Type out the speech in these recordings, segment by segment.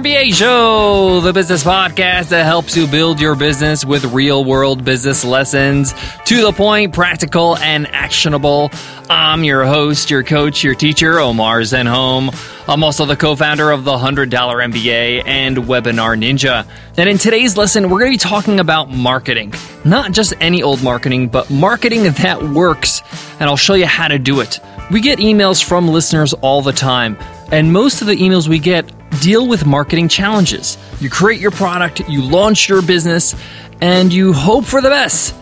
MBA Show, the business podcast that helps you build your business with real world business lessons to the point, practical, and actionable. I'm your host, your coach, your teacher, Omar Zenhom. I'm also the co founder of the $100 MBA and Webinar Ninja. And in today's lesson, we're going to be talking about marketing. Not just any old marketing, but marketing that works. And I'll show you how to do it. We get emails from listeners all the time, and most of the emails we get deal with marketing challenges. You create your product, you launch your business, and you hope for the best.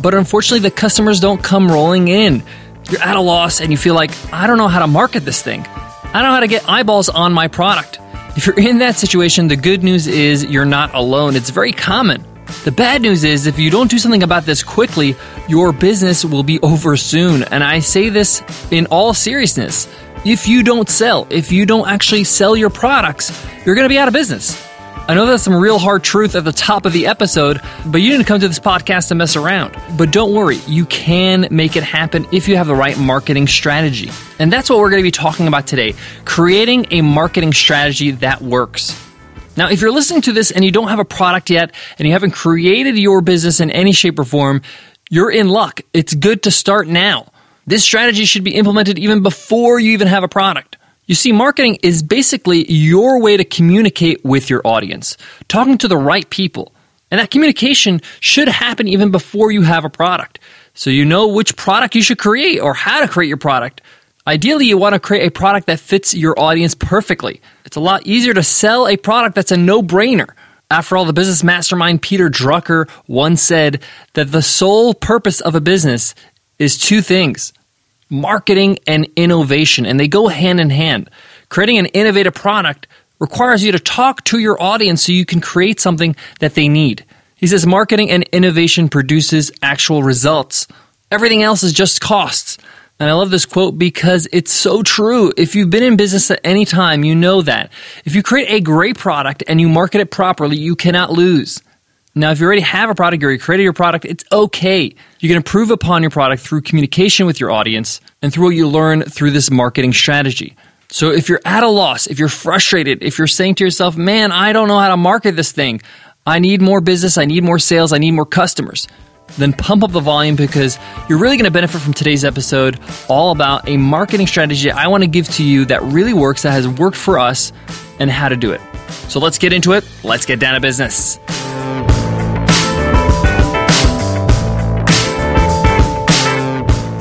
But unfortunately, the customers don't come rolling in. You're at a loss and you feel like, I don't know how to market this thing. I don't know how to get eyeballs on my product. If you're in that situation, the good news is you're not alone. It's very common. The bad news is if you don't do something about this quickly, your business will be over soon. And I say this in all seriousness if you don't sell, if you don't actually sell your products, you're going to be out of business. I know that's some real hard truth at the top of the episode, but you didn't come to this podcast to mess around. But don't worry, you can make it happen if you have the right marketing strategy. And that's what we're going to be talking about today creating a marketing strategy that works. Now, if you're listening to this and you don't have a product yet and you haven't created your business in any shape or form, you're in luck. It's good to start now. This strategy should be implemented even before you even have a product. You see, marketing is basically your way to communicate with your audience, talking to the right people. And that communication should happen even before you have a product. So you know which product you should create or how to create your product. Ideally, you want to create a product that fits your audience perfectly. It's a lot easier to sell a product that's a no brainer. After all, the business mastermind Peter Drucker once said that the sole purpose of a business is two things marketing and innovation, and they go hand in hand. Creating an innovative product requires you to talk to your audience so you can create something that they need. He says marketing and innovation produces actual results. Everything else is just costs. And I love this quote because it's so true. If you've been in business at any time, you know that. If you create a great product and you market it properly, you cannot lose. Now, if you already have a product or you created your product, it's okay. You can improve upon your product through communication with your audience and through what you learn through this marketing strategy. So if you're at a loss, if you're frustrated, if you're saying to yourself, man, I don't know how to market this thing, I need more business, I need more sales, I need more customers, then pump up the volume because you're really going to benefit from today's episode all about a marketing strategy I want to give to you that really works, that has worked for us, and how to do it. So let's get into it. Let's get down to business.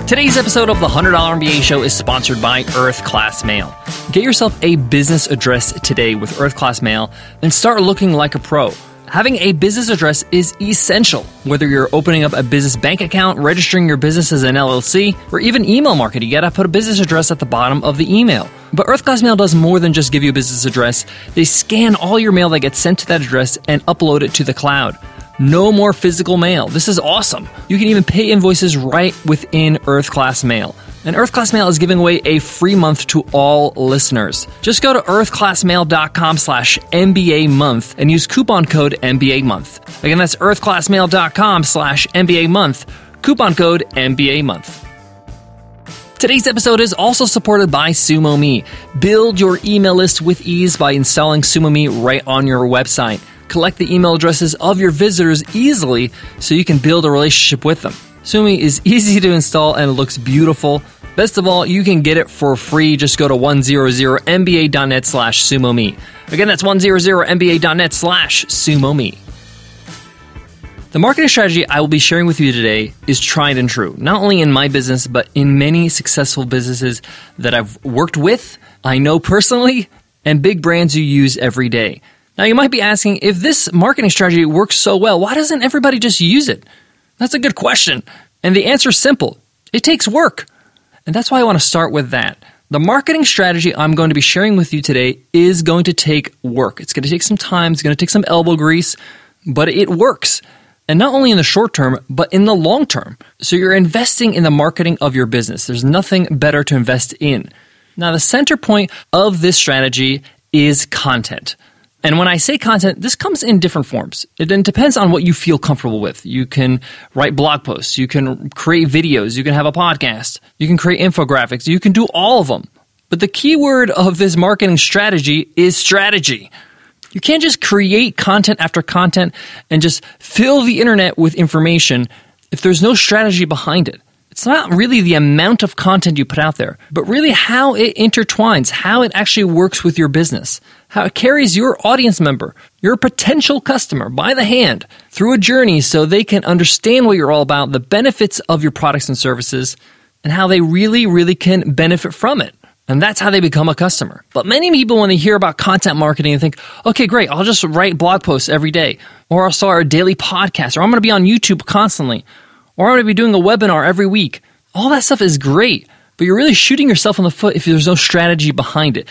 Today's episode of the $100 MBA Show is sponsored by Earth Class Mail. Get yourself a business address today with Earth Class Mail and start looking like a pro. Having a business address is essential, whether you're opening up a business bank account, registering your business as an LLC, or even email marketing. You gotta put a business address at the bottom of the email. But Earth Class Mail does more than just give you a business address. They scan all your mail that gets sent to that address and upload it to the cloud. No more physical mail. This is awesome. You can even pay invoices right within Earth Class Mail. And Earth Class Mail is giving away a free month to all listeners. Just go to earthclassmail.com slash MBA month and use coupon code MBA month. Again, that's earthclassmail.com slash MBA month. Coupon code MBA month. Today's episode is also supported by SumoMe. Build your email list with ease by installing SumoMe right on your website collect the email addresses of your visitors easily so you can build a relationship with them. SumoMe is easy to install and it looks beautiful. Best of all, you can get it for free. Just go to 100mba.net slash sumome. Again, that's 100mba.net slash sumome. The marketing strategy I will be sharing with you today is tried and true, not only in my business, but in many successful businesses that I've worked with, I know personally, and big brands you use every day. Now, you might be asking if this marketing strategy works so well, why doesn't everybody just use it? That's a good question. And the answer is simple it takes work. And that's why I want to start with that. The marketing strategy I'm going to be sharing with you today is going to take work. It's going to take some time, it's going to take some elbow grease, but it works. And not only in the short term, but in the long term. So you're investing in the marketing of your business. There's nothing better to invest in. Now, the center point of this strategy is content. And when I say content, this comes in different forms. It depends on what you feel comfortable with. You can write blog posts, you can create videos, you can have a podcast, you can create infographics, you can do all of them. But the key word of this marketing strategy is strategy. You can't just create content after content and just fill the internet with information if there's no strategy behind it. It's not really the amount of content you put out there, but really how it intertwines, how it actually works with your business, how it carries your audience member, your potential customer by the hand through a journey so they can understand what you're all about, the benefits of your products and services, and how they really, really can benefit from it. And that's how they become a customer. But many people, when they hear about content marketing, they think, okay, great, I'll just write blog posts every day, or I'll start a daily podcast, or I'm going to be on YouTube constantly, or I'm going to be doing a webinar every week. All that stuff is great, but you're really shooting yourself in the foot if there's no strategy behind it.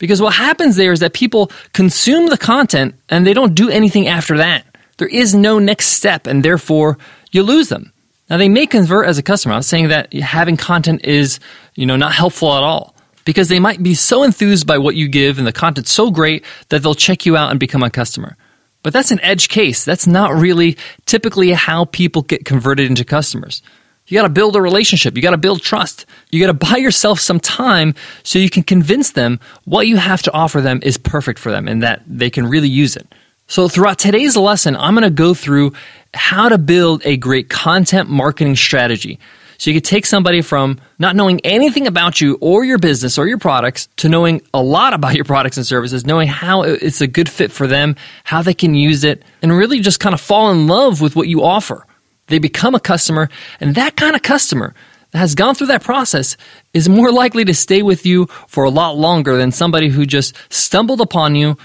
Because what happens there is that people consume the content and they don't do anything after that. There is no next step, and therefore you lose them. Now they may convert as a customer. I'm saying that having content is, you know, not helpful at all because they might be so enthused by what you give and the content's so great that they'll check you out and become a customer. But that's an edge case. That's not really typically how people get converted into customers. You got to build a relationship. You got to build trust. You got to buy yourself some time so you can convince them what you have to offer them is perfect for them and that they can really use it. So, throughout today's lesson, I'm going to go through how to build a great content marketing strategy so you could take somebody from not knowing anything about you or your business or your products to knowing a lot about your products and services, knowing how it's a good fit for them, how they can use it, and really just kind of fall in love with what you offer. They become a customer, and that kind of customer that has gone through that process is more likely to stay with you for a lot longer than somebody who just stumbled upon you,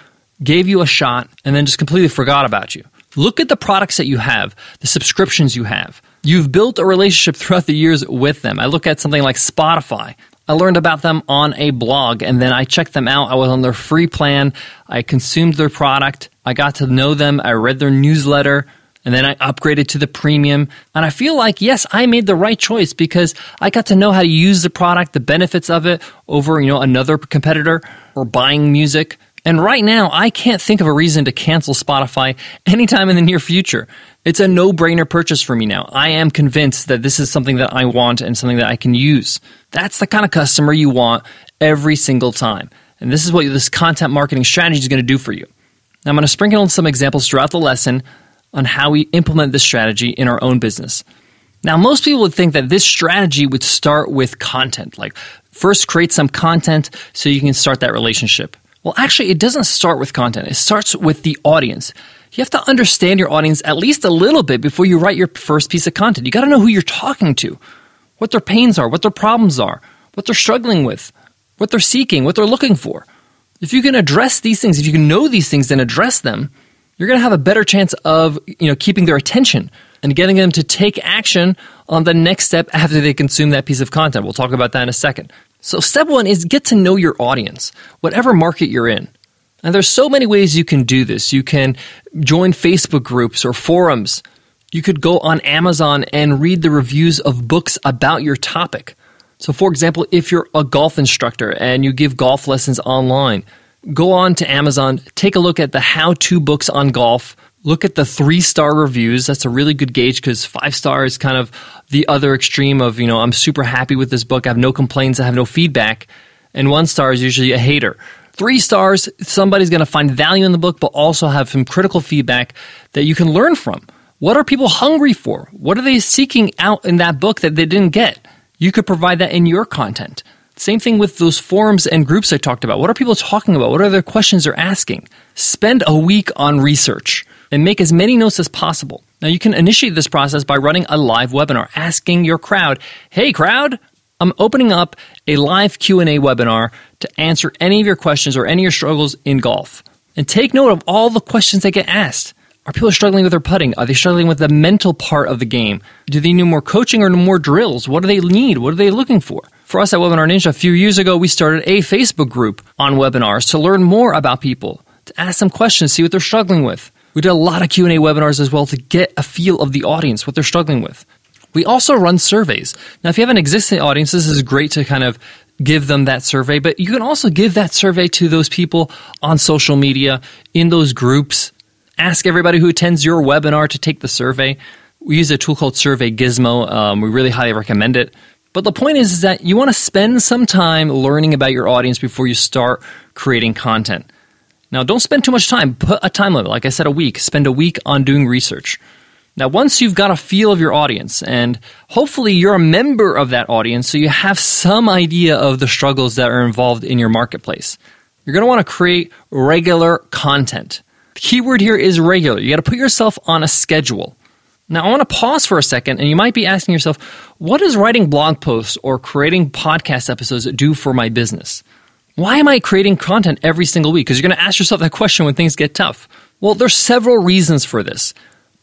gave you a shot, and then just completely forgot about you. Look at the products that you have, the subscriptions you have. You've built a relationship throughout the years with them. I look at something like Spotify. I learned about them on a blog and then I checked them out. I was on their free plan. I consumed their product. I got to know them. I read their newsletter and then I upgraded to the premium. And I feel like, yes, I made the right choice because I got to know how to use the product, the benefits of it over, you know, another competitor or buying music. And right now, I can't think of a reason to cancel Spotify anytime in the near future. It's a no brainer purchase for me now. I am convinced that this is something that I want and something that I can use. That's the kind of customer you want every single time. And this is what this content marketing strategy is going to do for you. Now, I'm going to sprinkle in some examples throughout the lesson on how we implement this strategy in our own business. Now, most people would think that this strategy would start with content, like first create some content so you can start that relationship. Well, actually, it doesn't start with content. It starts with the audience. You have to understand your audience at least a little bit before you write your first piece of content. You got to know who you're talking to, what their pains are, what their problems are, what they're struggling with, what they're seeking, what they're looking for. If you can address these things, if you can know these things and address them, you're going to have a better chance of, you know, keeping their attention and getting them to take action on the next step after they consume that piece of content. We'll talk about that in a second. So, step one is get to know your audience, whatever market you're in. And there's so many ways you can do this. You can join Facebook groups or forums. You could go on Amazon and read the reviews of books about your topic. So, for example, if you're a golf instructor and you give golf lessons online, go on to Amazon, take a look at the how to books on golf, look at the three star reviews. That's a really good gauge because five star is kind of the other extreme of, you know, I'm super happy with this book. I have no complaints. I have no feedback. And one star is usually a hater. Three stars, somebody's going to find value in the book, but also have some critical feedback that you can learn from. What are people hungry for? What are they seeking out in that book that they didn't get? You could provide that in your content. Same thing with those forums and groups I talked about. What are people talking about? What are their questions they're asking? Spend a week on research and make as many notes as possible. Now you can initiate this process by running a live webinar, asking your crowd, "Hey crowd, I'm opening up a live Q&A webinar to answer any of your questions or any of your struggles in golf. And take note of all the questions that get asked. Are people struggling with their putting? Are they struggling with the mental part of the game? Do they need more coaching or more drills? What do they need? What are they looking for? For us at Webinar Ninja, a few years ago, we started a Facebook group on webinars to learn more about people, to ask them questions, see what they're struggling with. We did a lot of Q&A webinars as well to get a feel of the audience, what they're struggling with. We also run surveys. Now, if you have an existing audience, this is great to kind of give them that survey, but you can also give that survey to those people on social media, in those groups. Ask everybody who attends your webinar to take the survey. We use a tool called Survey Gizmo. Um, we really highly recommend it. But the point is, is that you want to spend some time learning about your audience before you start creating content. Now, don't spend too much time. Put a time limit. Like I said, a week. Spend a week on doing research. Now, once you've got a feel of your audience, and hopefully you're a member of that audience, so you have some idea of the struggles that are involved in your marketplace, you're going to want to create regular content. The keyword here is regular. You got to put yourself on a schedule. Now, I want to pause for a second, and you might be asking yourself, what does writing blog posts or creating podcast episodes do for my business? Why am I creating content every single week? Because you're going to ask yourself that question when things get tough. Well, there's several reasons for this.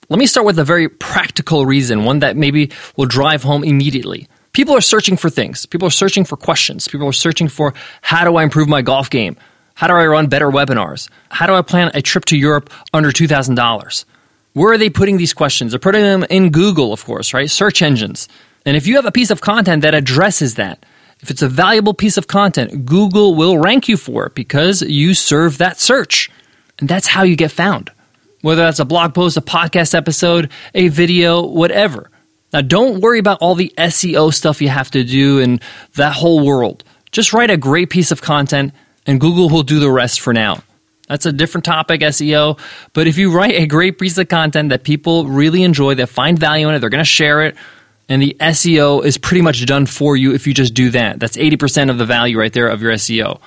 Let me start with a very practical reason, one that maybe will drive home immediately. People are searching for things. People are searching for questions. People are searching for how do I improve my golf game? How do I run better webinars? How do I plan a trip to Europe under $2,000? Where are they putting these questions? They're putting them in Google, of course, right? Search engines. And if you have a piece of content that addresses that, if it's a valuable piece of content, Google will rank you for it because you serve that search. And that's how you get found. Whether that's a blog post, a podcast episode, a video, whatever. Now, don't worry about all the SEO stuff you have to do and that whole world. Just write a great piece of content, and Google will do the rest for now. That's a different topic, SEO. But if you write a great piece of content that people really enjoy, that find value in it, they're going to share it, and the SEO is pretty much done for you if you just do that. That's 80% of the value right there of your SEO.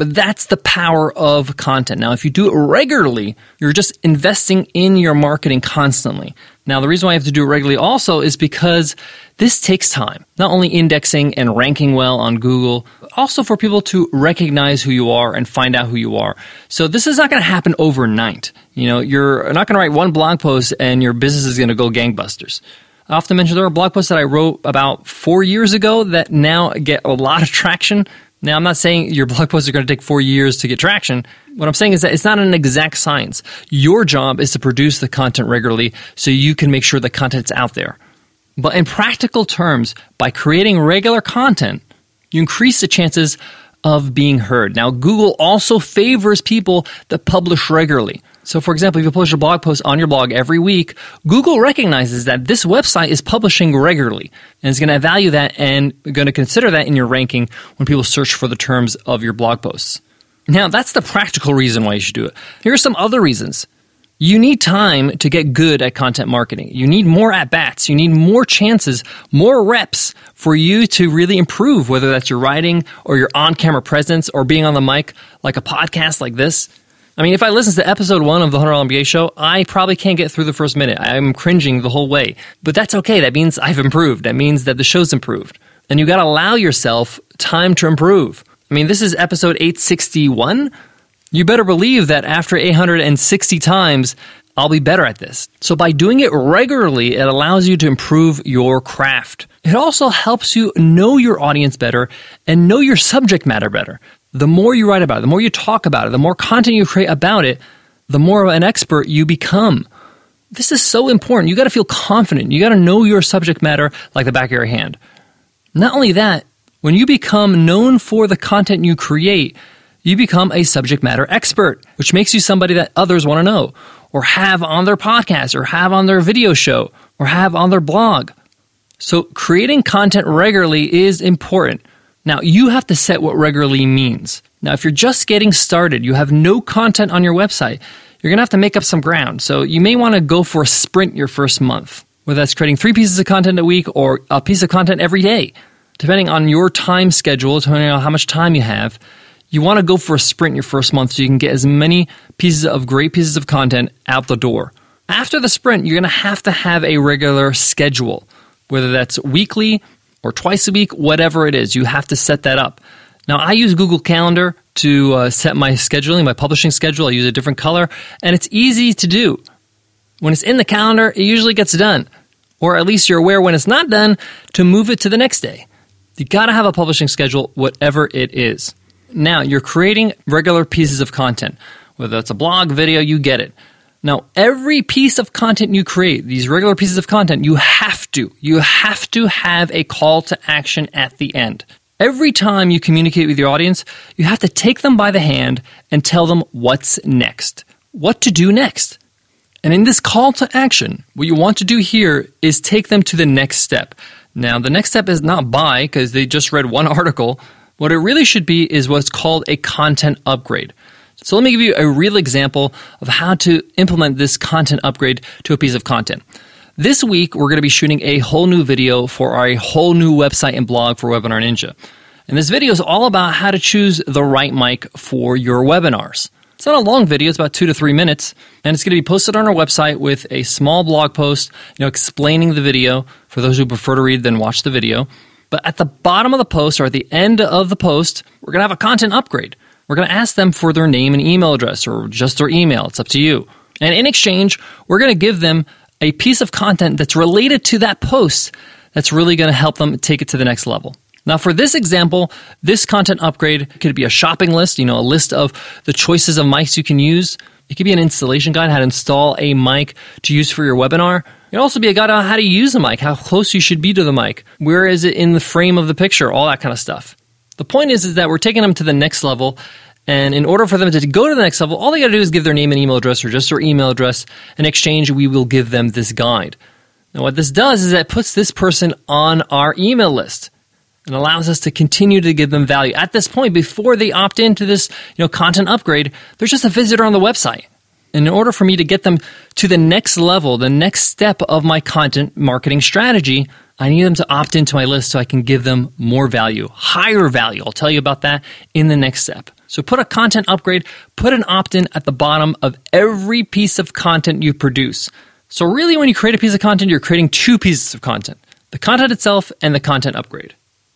But that's the power of content. Now, if you do it regularly, you're just investing in your marketing constantly. Now, the reason why I have to do it regularly also is because this takes time. Not only indexing and ranking well on Google, also for people to recognize who you are and find out who you are. So this is not going to happen overnight. You know, you're not going to write one blog post and your business is going to go gangbusters. I often mention there are blog posts that I wrote about four years ago that now get a lot of traction now, I'm not saying your blog posts are going to take four years to get traction. What I'm saying is that it's not an exact science. Your job is to produce the content regularly so you can make sure the content's out there. But in practical terms, by creating regular content, you increase the chances of being heard. Now, Google also favors people that publish regularly. So, for example, if you publish a blog post on your blog every week, Google recognizes that this website is publishing regularly and is going to value that and going to consider that in your ranking when people search for the terms of your blog posts. Now, that's the practical reason why you should do it. Here are some other reasons. You need time to get good at content marketing. You need more at bats. You need more chances, more reps for you to really improve, whether that's your writing or your on camera presence or being on the mic like a podcast like this. I mean, if I listen to episode one of the $100 MBA show, I probably can't get through the first minute. I'm cringing the whole way. But that's okay. That means I've improved. That means that the show's improved. And you got to allow yourself time to improve. I mean, this is episode 861. You better believe that after 860 times, I'll be better at this. So by doing it regularly, it allows you to improve your craft. It also helps you know your audience better and know your subject matter better the more you write about it, the more you talk about it, the more content you create about it, the more of an expert you become. This is so important. You got to feel confident. You got to know your subject matter like the back of your hand. Not only that, when you become known for the content you create, you become a subject matter expert, which makes you somebody that others want to know or have on their podcast or have on their video show or have on their blog. So creating content regularly is important. Now, you have to set what regularly means. Now, if you're just getting started, you have no content on your website, you're going to have to make up some ground. So, you may want to go for a sprint your first month, whether that's creating three pieces of content a week or a piece of content every day. Depending on your time schedule, depending on how much time you have, you want to go for a sprint your first month so you can get as many pieces of great pieces of content out the door. After the sprint, you're going to have to have a regular schedule, whether that's weekly, or twice a week, whatever it is. You have to set that up. Now, I use Google Calendar to uh, set my scheduling, my publishing schedule. I use a different color, and it's easy to do. When it's in the calendar, it usually gets done. Or at least you're aware when it's not done to move it to the next day. You gotta have a publishing schedule, whatever it is. Now, you're creating regular pieces of content, whether that's a blog, video, you get it. Now, every piece of content you create, these regular pieces of content, you have to, you have to have a call to action at the end. Every time you communicate with your audience, you have to take them by the hand and tell them what's next, what to do next. And in this call to action, what you want to do here is take them to the next step. Now, the next step is not buy because they just read one article. What it really should be is what's called a content upgrade. So let me give you a real example of how to implement this content upgrade to a piece of content. This week, we're going to be shooting a whole new video for our whole new website and blog for Webinar Ninja. And this video is all about how to choose the right mic for your webinars. It's not a long video, it's about two to three minutes, and it's going to be posted on our website with a small blog post, you know, explaining the video for those who prefer to read than watch the video. But at the bottom of the post or at the end of the post, we're going to have a content upgrade. We're going to ask them for their name and email address or just their email. It's up to you. And in exchange, we're going to give them a piece of content that's related to that post that's really going to help them take it to the next level. Now, for this example, this content upgrade could be a shopping list, you know, a list of the choices of mics you can use. It could be an installation guide, how to install a mic to use for your webinar. It could also be a guide on how to use a mic, how close you should be to the mic, where is it in the frame of the picture, all that kind of stuff. The point is, is that we're taking them to the next level. And in order for them to go to the next level, all they got to do is give their name and email address or just their email address. In exchange, we will give them this guide. Now, what this does is that puts this person on our email list and allows us to continue to give them value. At this point, before they opt into this you know, content upgrade, they're just a visitor on the website. And in order for me to get them to the next level, the next step of my content marketing strategy, I need them to opt into my list so I can give them more value, higher value. I'll tell you about that in the next step. So put a content upgrade, put an opt in at the bottom of every piece of content you produce. So, really, when you create a piece of content, you're creating two pieces of content the content itself and the content upgrade.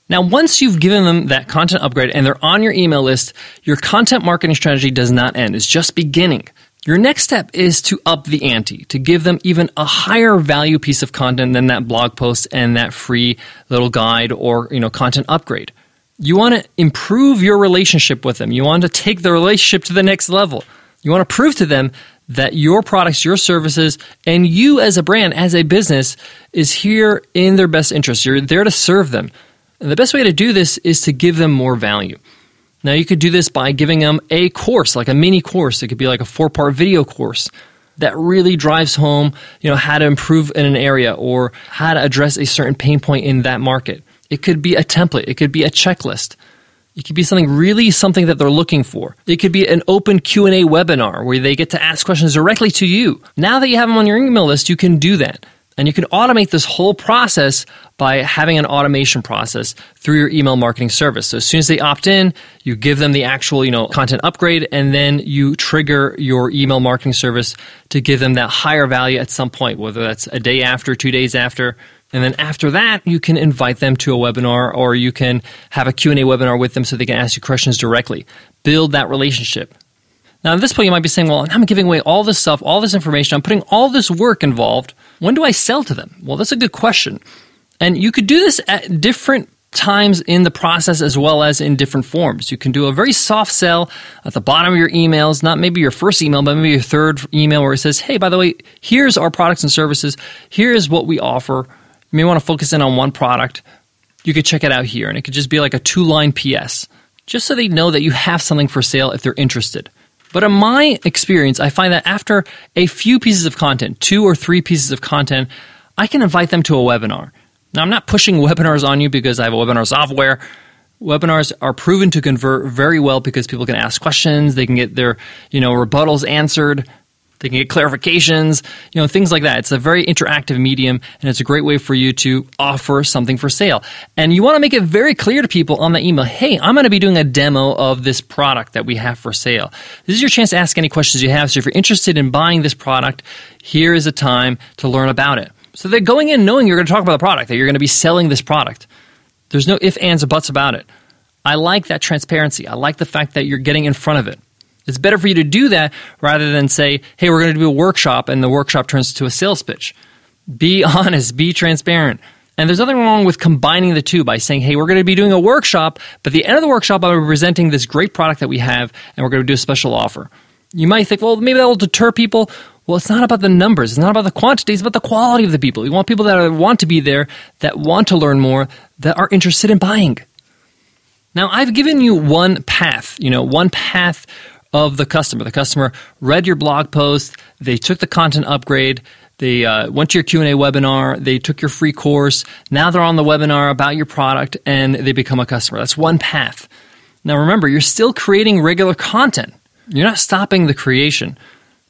Now, once you've given them that content upgrade and they're on your email list, your content marketing strategy does not end. It's just beginning. Your next step is to up the ante, to give them even a higher value piece of content than that blog post and that free little guide or, you know, content upgrade. You want to improve your relationship with them. You want to take the relationship to the next level. You want to prove to them that your products, your services, and you as a brand, as a business, is here in their best interest. You're there to serve them. And the best way to do this is to give them more value. Now, you could do this by giving them a course, like a mini course. It could be like a four part video course that really drives home, you know, how to improve in an area or how to address a certain pain point in that market. It could be a template. It could be a checklist. It could be something really something that they're looking for. It could be an open Q&A webinar where they get to ask questions directly to you. Now that you have them on your email list, you can do that. And you can automate this whole process by having an automation process through your email marketing service. So as soon as they opt in, you give them the actual, you know, content upgrade and then you trigger your email marketing service to give them that higher value at some point, whether that's a day after, two days after. And then after that, you can invite them to a webinar or you can have a Q&A webinar with them so they can ask you questions directly. Build that relationship. Now, at this point, you might be saying, well, I'm giving away all this stuff, all this information, I'm putting all this work involved. When do I sell to them? Well, that's a good question. And you could do this at different times in the process as well as in different forms. You can do a very soft sell at the bottom of your emails, not maybe your first email, but maybe your third email where it says, hey, by the way, here's our products and services. Here's what we offer. You may want to focus in on one product. You could check it out here. And it could just be like a two line PS, just so they know that you have something for sale if they're interested. But in my experience, I find that after a few pieces of content, two or three pieces of content, I can invite them to a webinar. Now, I'm not pushing webinars on you because I have a webinar software. Webinars are proven to convert very well because people can ask questions, they can get their, you know, rebuttals answered. They can get clarifications, you know, things like that. It's a very interactive medium and it's a great way for you to offer something for sale. And you want to make it very clear to people on the email, hey, I'm going to be doing a demo of this product that we have for sale. This is your chance to ask any questions you have. So if you're interested in buying this product, here is a time to learn about it. So they're going in knowing you're going to talk about the product, that you're going to be selling this product. There's no ifs, ands, or buts about it. I like that transparency. I like the fact that you're getting in front of it. It's better for you to do that rather than say, hey, we're going to do a workshop and the workshop turns into a sales pitch. Be honest, be transparent. And there's nothing wrong with combining the two by saying, hey, we're going to be doing a workshop, but at the end of the workshop, I'm be presenting this great product that we have and we're going to do a special offer. You might think, well, maybe that will deter people. Well, it's not about the numbers. It's not about the quantities, it's about the quality of the people. You want people that want to be there, that want to learn more, that are interested in buying. Now, I've given you one path, you know, one path of the customer. The customer read your blog post, they took the content upgrade, they uh, went to your Q&A webinar, they took your free course, now they're on the webinar about your product and they become a customer. That's one path. Now remember, you're still creating regular content. You're not stopping the creation.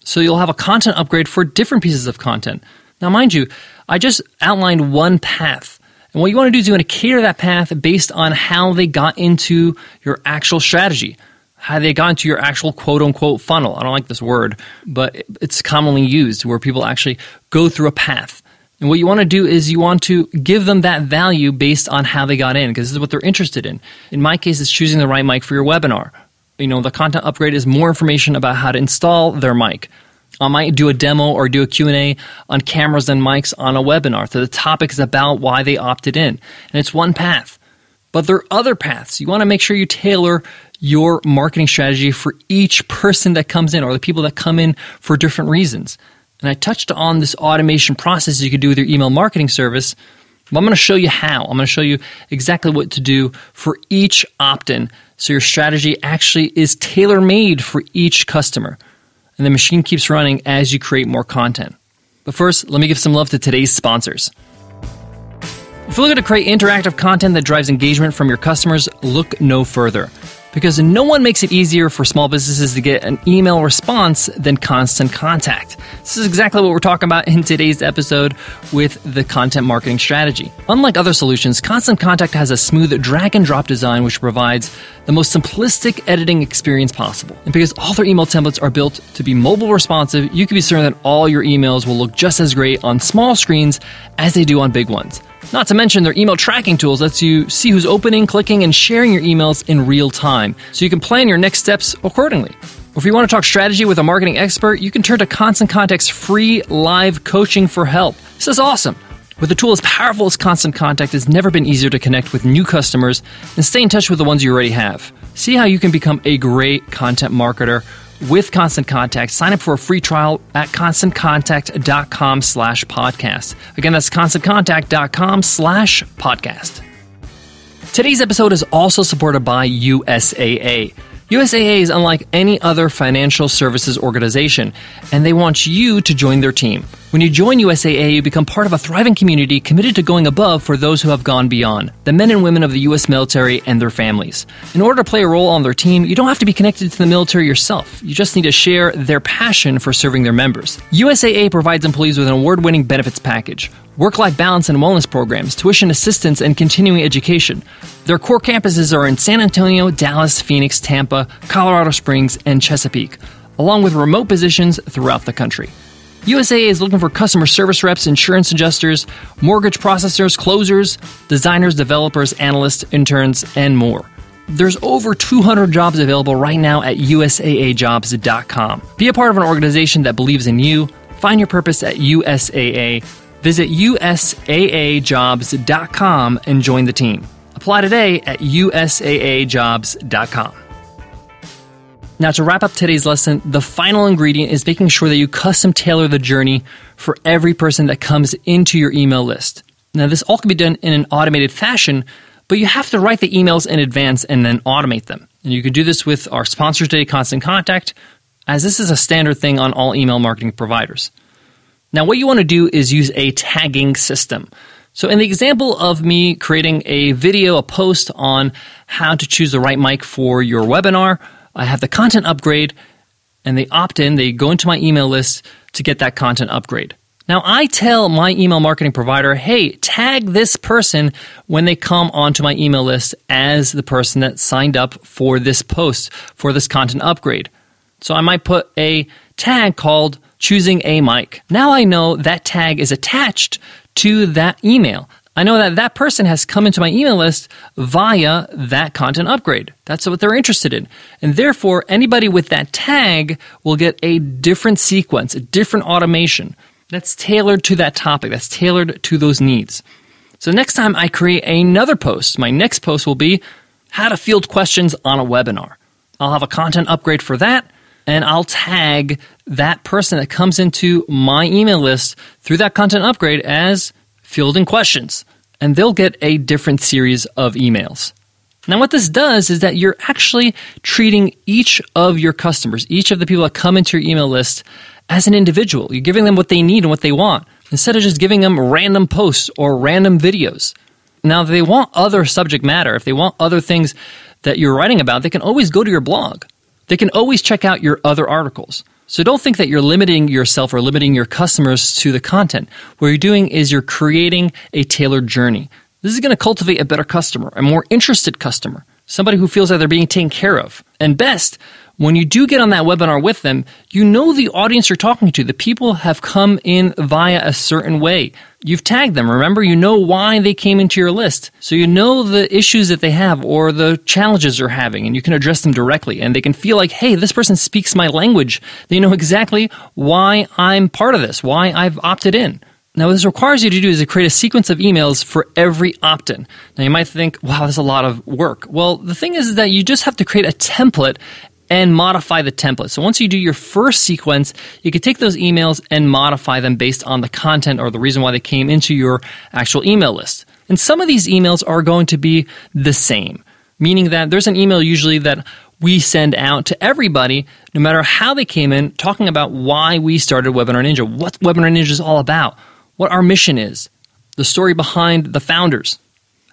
So you'll have a content upgrade for different pieces of content. Now, mind you, I just outlined one path. And what you want to do is you want to cater that path based on how they got into your actual strategy, how they got into your actual quote unquote funnel. I don't like this word, but it's commonly used where people actually go through a path. And what you want to do is you want to give them that value based on how they got in because this is what they're interested in. In my case, it's choosing the right mic for your webinar. You know, the content upgrade is more information about how to install their mic. I might do a demo or do a Q&A on cameras and mics on a webinar. So the topic is about why they opted in. And it's one path. But there are other paths. You want to make sure you tailor your marketing strategy for each person that comes in or the people that come in for different reasons. And I touched on this automation process you could do with your email marketing service. But I'm going to show you how. I'm going to show you exactly what to do for each opt in so your strategy actually is tailor made for each customer. And the machine keeps running as you create more content. But first, let me give some love to today's sponsors. If you're looking to create interactive content that drives engagement from your customers, look no further because no one makes it easier for small businesses to get an email response than Constant Contact. This is exactly what we're talking about in today's episode with the content marketing strategy. Unlike other solutions, Constant Contact has a smooth drag and drop design which provides the most simplistic editing experience possible. And because all their email templates are built to be mobile responsive, you can be certain that all your emails will look just as great on small screens as they do on big ones. Not to mention their email tracking tools lets you see who's opening, clicking, and sharing your emails in real time, so you can plan your next steps accordingly. Or if you want to talk strategy with a marketing expert, you can turn to Constant Contact's free live coaching for help. This is awesome. With a tool as powerful as Constant Contact, it's never been easier to connect with new customers and stay in touch with the ones you already have. See how you can become a great content marketer with Constant Contact. Sign up for a free trial at constantcontact.com slash podcast. Again, that's constantcontact.com slash podcast. Today's episode is also supported by USAA. USAA is unlike any other financial services organization, and they want you to join their team. When you join USAA, you become part of a thriving community committed to going above for those who have gone beyond, the men and women of the U.S. military and their families. In order to play a role on their team, you don't have to be connected to the military yourself. You just need to share their passion for serving their members. USAA provides employees with an award winning benefits package work life balance and wellness programs, tuition assistance, and continuing education. Their core campuses are in San Antonio, Dallas, Phoenix, Tampa, Colorado Springs, and Chesapeake, along with remote positions throughout the country. USAA is looking for customer service reps, insurance adjusters, mortgage processors, closers, designers, developers, analysts, interns, and more. There's over 200 jobs available right now at USAAjobs.com. Be a part of an organization that believes in you. Find your purpose at USAA Visit USAAjobs.com and join the team. Apply today at USAAjobs.com. Now, to wrap up today's lesson, the final ingredient is making sure that you custom tailor the journey for every person that comes into your email list. Now, this all can be done in an automated fashion, but you have to write the emails in advance and then automate them. And you can do this with our sponsor today, Constant Contact, as this is a standard thing on all email marketing providers. Now, what you want to do is use a tagging system. So, in the example of me creating a video, a post on how to choose the right mic for your webinar, I have the content upgrade and they opt in, they go into my email list to get that content upgrade. Now, I tell my email marketing provider, hey, tag this person when they come onto my email list as the person that signed up for this post, for this content upgrade. So I might put a tag called choosing a mic. Now I know that tag is attached to that email. I know that that person has come into my email list via that content upgrade. That's what they're interested in. And therefore, anybody with that tag will get a different sequence, a different automation that's tailored to that topic, that's tailored to those needs. So next time I create another post, my next post will be how to field questions on a webinar. I'll have a content upgrade for that and I'll tag that person that comes into my email list through that content upgrade as fielding questions. And they'll get a different series of emails. Now, what this does is that you're actually treating each of your customers, each of the people that come into your email list, as an individual. You're giving them what they need and what they want instead of just giving them random posts or random videos. Now, if they want other subject matter, if they want other things that you're writing about, they can always go to your blog. they can always check out your other articles. So don't think that you're limiting yourself or limiting your customers to the content. What you're doing is you're creating a tailored journey. This is going to cultivate a better customer, a more interested customer, somebody who feels that they're being taken care of. And best, when you do get on that webinar with them, you know the audience you're talking to. The people have come in via a certain way. You've tagged them. Remember, you know why they came into your list. So you know the issues that they have or the challenges they're having, and you can address them directly. And they can feel like, hey, this person speaks my language. They know exactly why I'm part of this, why I've opted in. Now, what this requires you to do is to create a sequence of emails for every opt in. Now, you might think, wow, that's a lot of work. Well, the thing is that you just have to create a template and modify the template. So once you do your first sequence, you can take those emails and modify them based on the content or the reason why they came into your actual email list. And some of these emails are going to be the same, meaning that there's an email usually that we send out to everybody, no matter how they came in, talking about why we started Webinar Ninja, what Webinar Ninja is all about, what our mission is, the story behind the founders,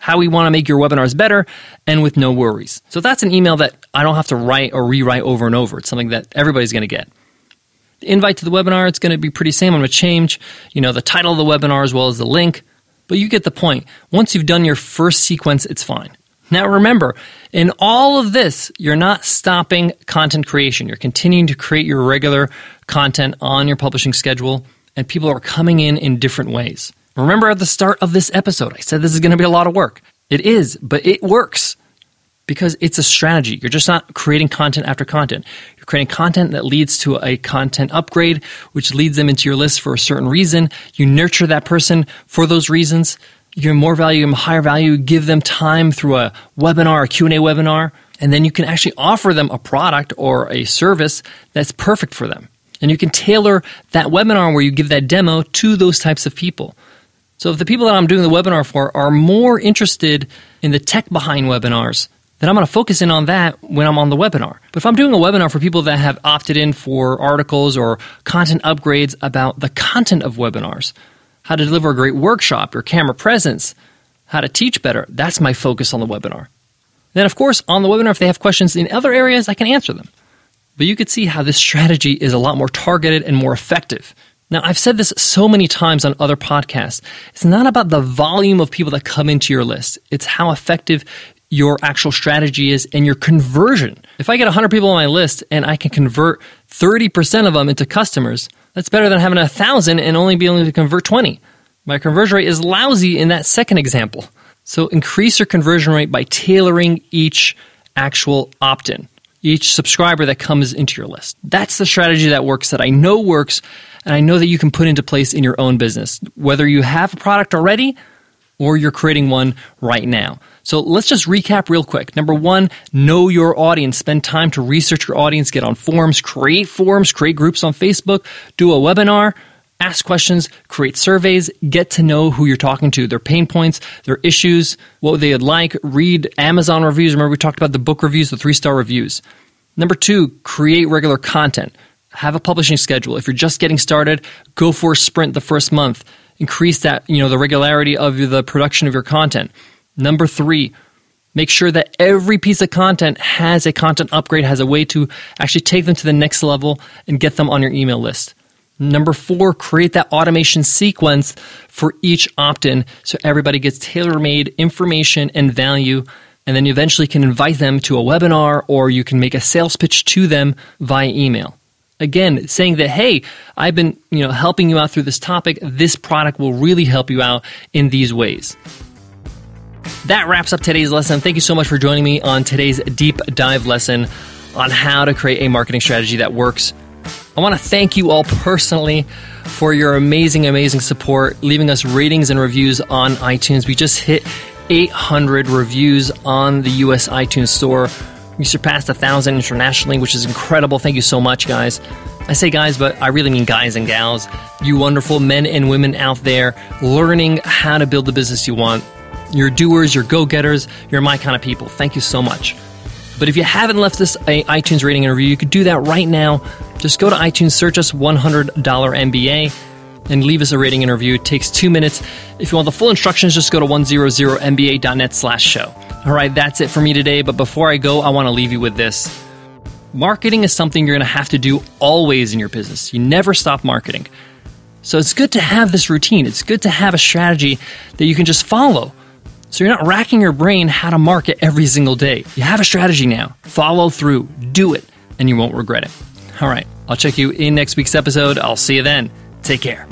how we want to make your webinars better and with no worries. So that's an email that I don't have to write or rewrite over and over. It's something that everybody's going to get. The invite to the webinar, it's going to be pretty same. I'm going to change, you know, the title of the webinar as well as the link, but you get the point. Once you've done your first sequence, it's fine. Now remember, in all of this, you're not stopping content creation. You're continuing to create your regular content on your publishing schedule, and people are coming in in different ways. Remember at the start of this episode, I said this is going to be a lot of work. It is, but it works because it's a strategy. You're just not creating content after content. You're creating content that leads to a content upgrade, which leads them into your list for a certain reason. You nurture that person for those reasons. You give more value, give higher value, give them time through a webinar, a Q&A webinar, and then you can actually offer them a product or a service that's perfect for them. And you can tailor that webinar where you give that demo to those types of people. So if the people that I'm doing the webinar for are more interested in the tech behind webinars, then I'm going to focus in on that when I'm on the webinar. But if I'm doing a webinar for people that have opted in for articles or content upgrades about the content of webinars, how to deliver a great workshop, your camera presence, how to teach better, that's my focus on the webinar. Then, of course, on the webinar, if they have questions in other areas, I can answer them. But you could see how this strategy is a lot more targeted and more effective. Now, I've said this so many times on other podcasts. It's not about the volume of people that come into your list, it's how effective your actual strategy is and your conversion. If I get 100 people on my list and I can convert 30% of them into customers, that's better than having 1,000 and only being able to convert 20. My conversion rate is lousy in that second example. So increase your conversion rate by tailoring each actual opt in, each subscriber that comes into your list. That's the strategy that works, that I know works, and I know that you can put into place in your own business, whether you have a product already or you're creating one right now. So let's just recap real quick. Number one, know your audience. Spend time to research your audience, get on forums, create forums, create groups on Facebook, do a webinar, ask questions, create surveys, get to know who you're talking to, their pain points, their issues, what they'd like, read Amazon reviews. Remember, we talked about the book reviews, the three star reviews. Number two, create regular content have a publishing schedule. If you're just getting started, go for a sprint the first month. Increase that, you know, the regularity of the production of your content. Number three, make sure that every piece of content has a content upgrade, has a way to actually take them to the next level and get them on your email list. Number four, create that automation sequence for each opt in so everybody gets tailor made information and value. And then you eventually can invite them to a webinar or you can make a sales pitch to them via email. Again, saying that, hey, I've been, you know, helping you out through this topic. This product will really help you out in these ways. That wraps up today's lesson. Thank you so much for joining me on today's deep dive lesson on how to create a marketing strategy that works. I want to thank you all personally for your amazing, amazing support, leaving us ratings and reviews on iTunes. We just hit 800 reviews on the US iTunes Store. We surpassed a thousand internationally, which is incredible. Thank you so much, guys. I say guys, but I really mean guys and gals. You wonderful men and women out there learning how to build the business you want. You're doers, you're go getters, you're my kind of people. Thank you so much. But if you haven't left us a iTunes rating and review, you could do that right now. Just go to iTunes, search us $100 MBA, and leave us a rating and review. It takes two minutes. If you want the full instructions, just go to 100mba.net slash show. All right, that's it for me today. But before I go, I want to leave you with this. Marketing is something you're going to have to do always in your business. You never stop marketing. So it's good to have this routine. It's good to have a strategy that you can just follow. So you're not racking your brain how to market every single day. You have a strategy now. Follow through, do it, and you won't regret it. All right, I'll check you in next week's episode. I'll see you then. Take care.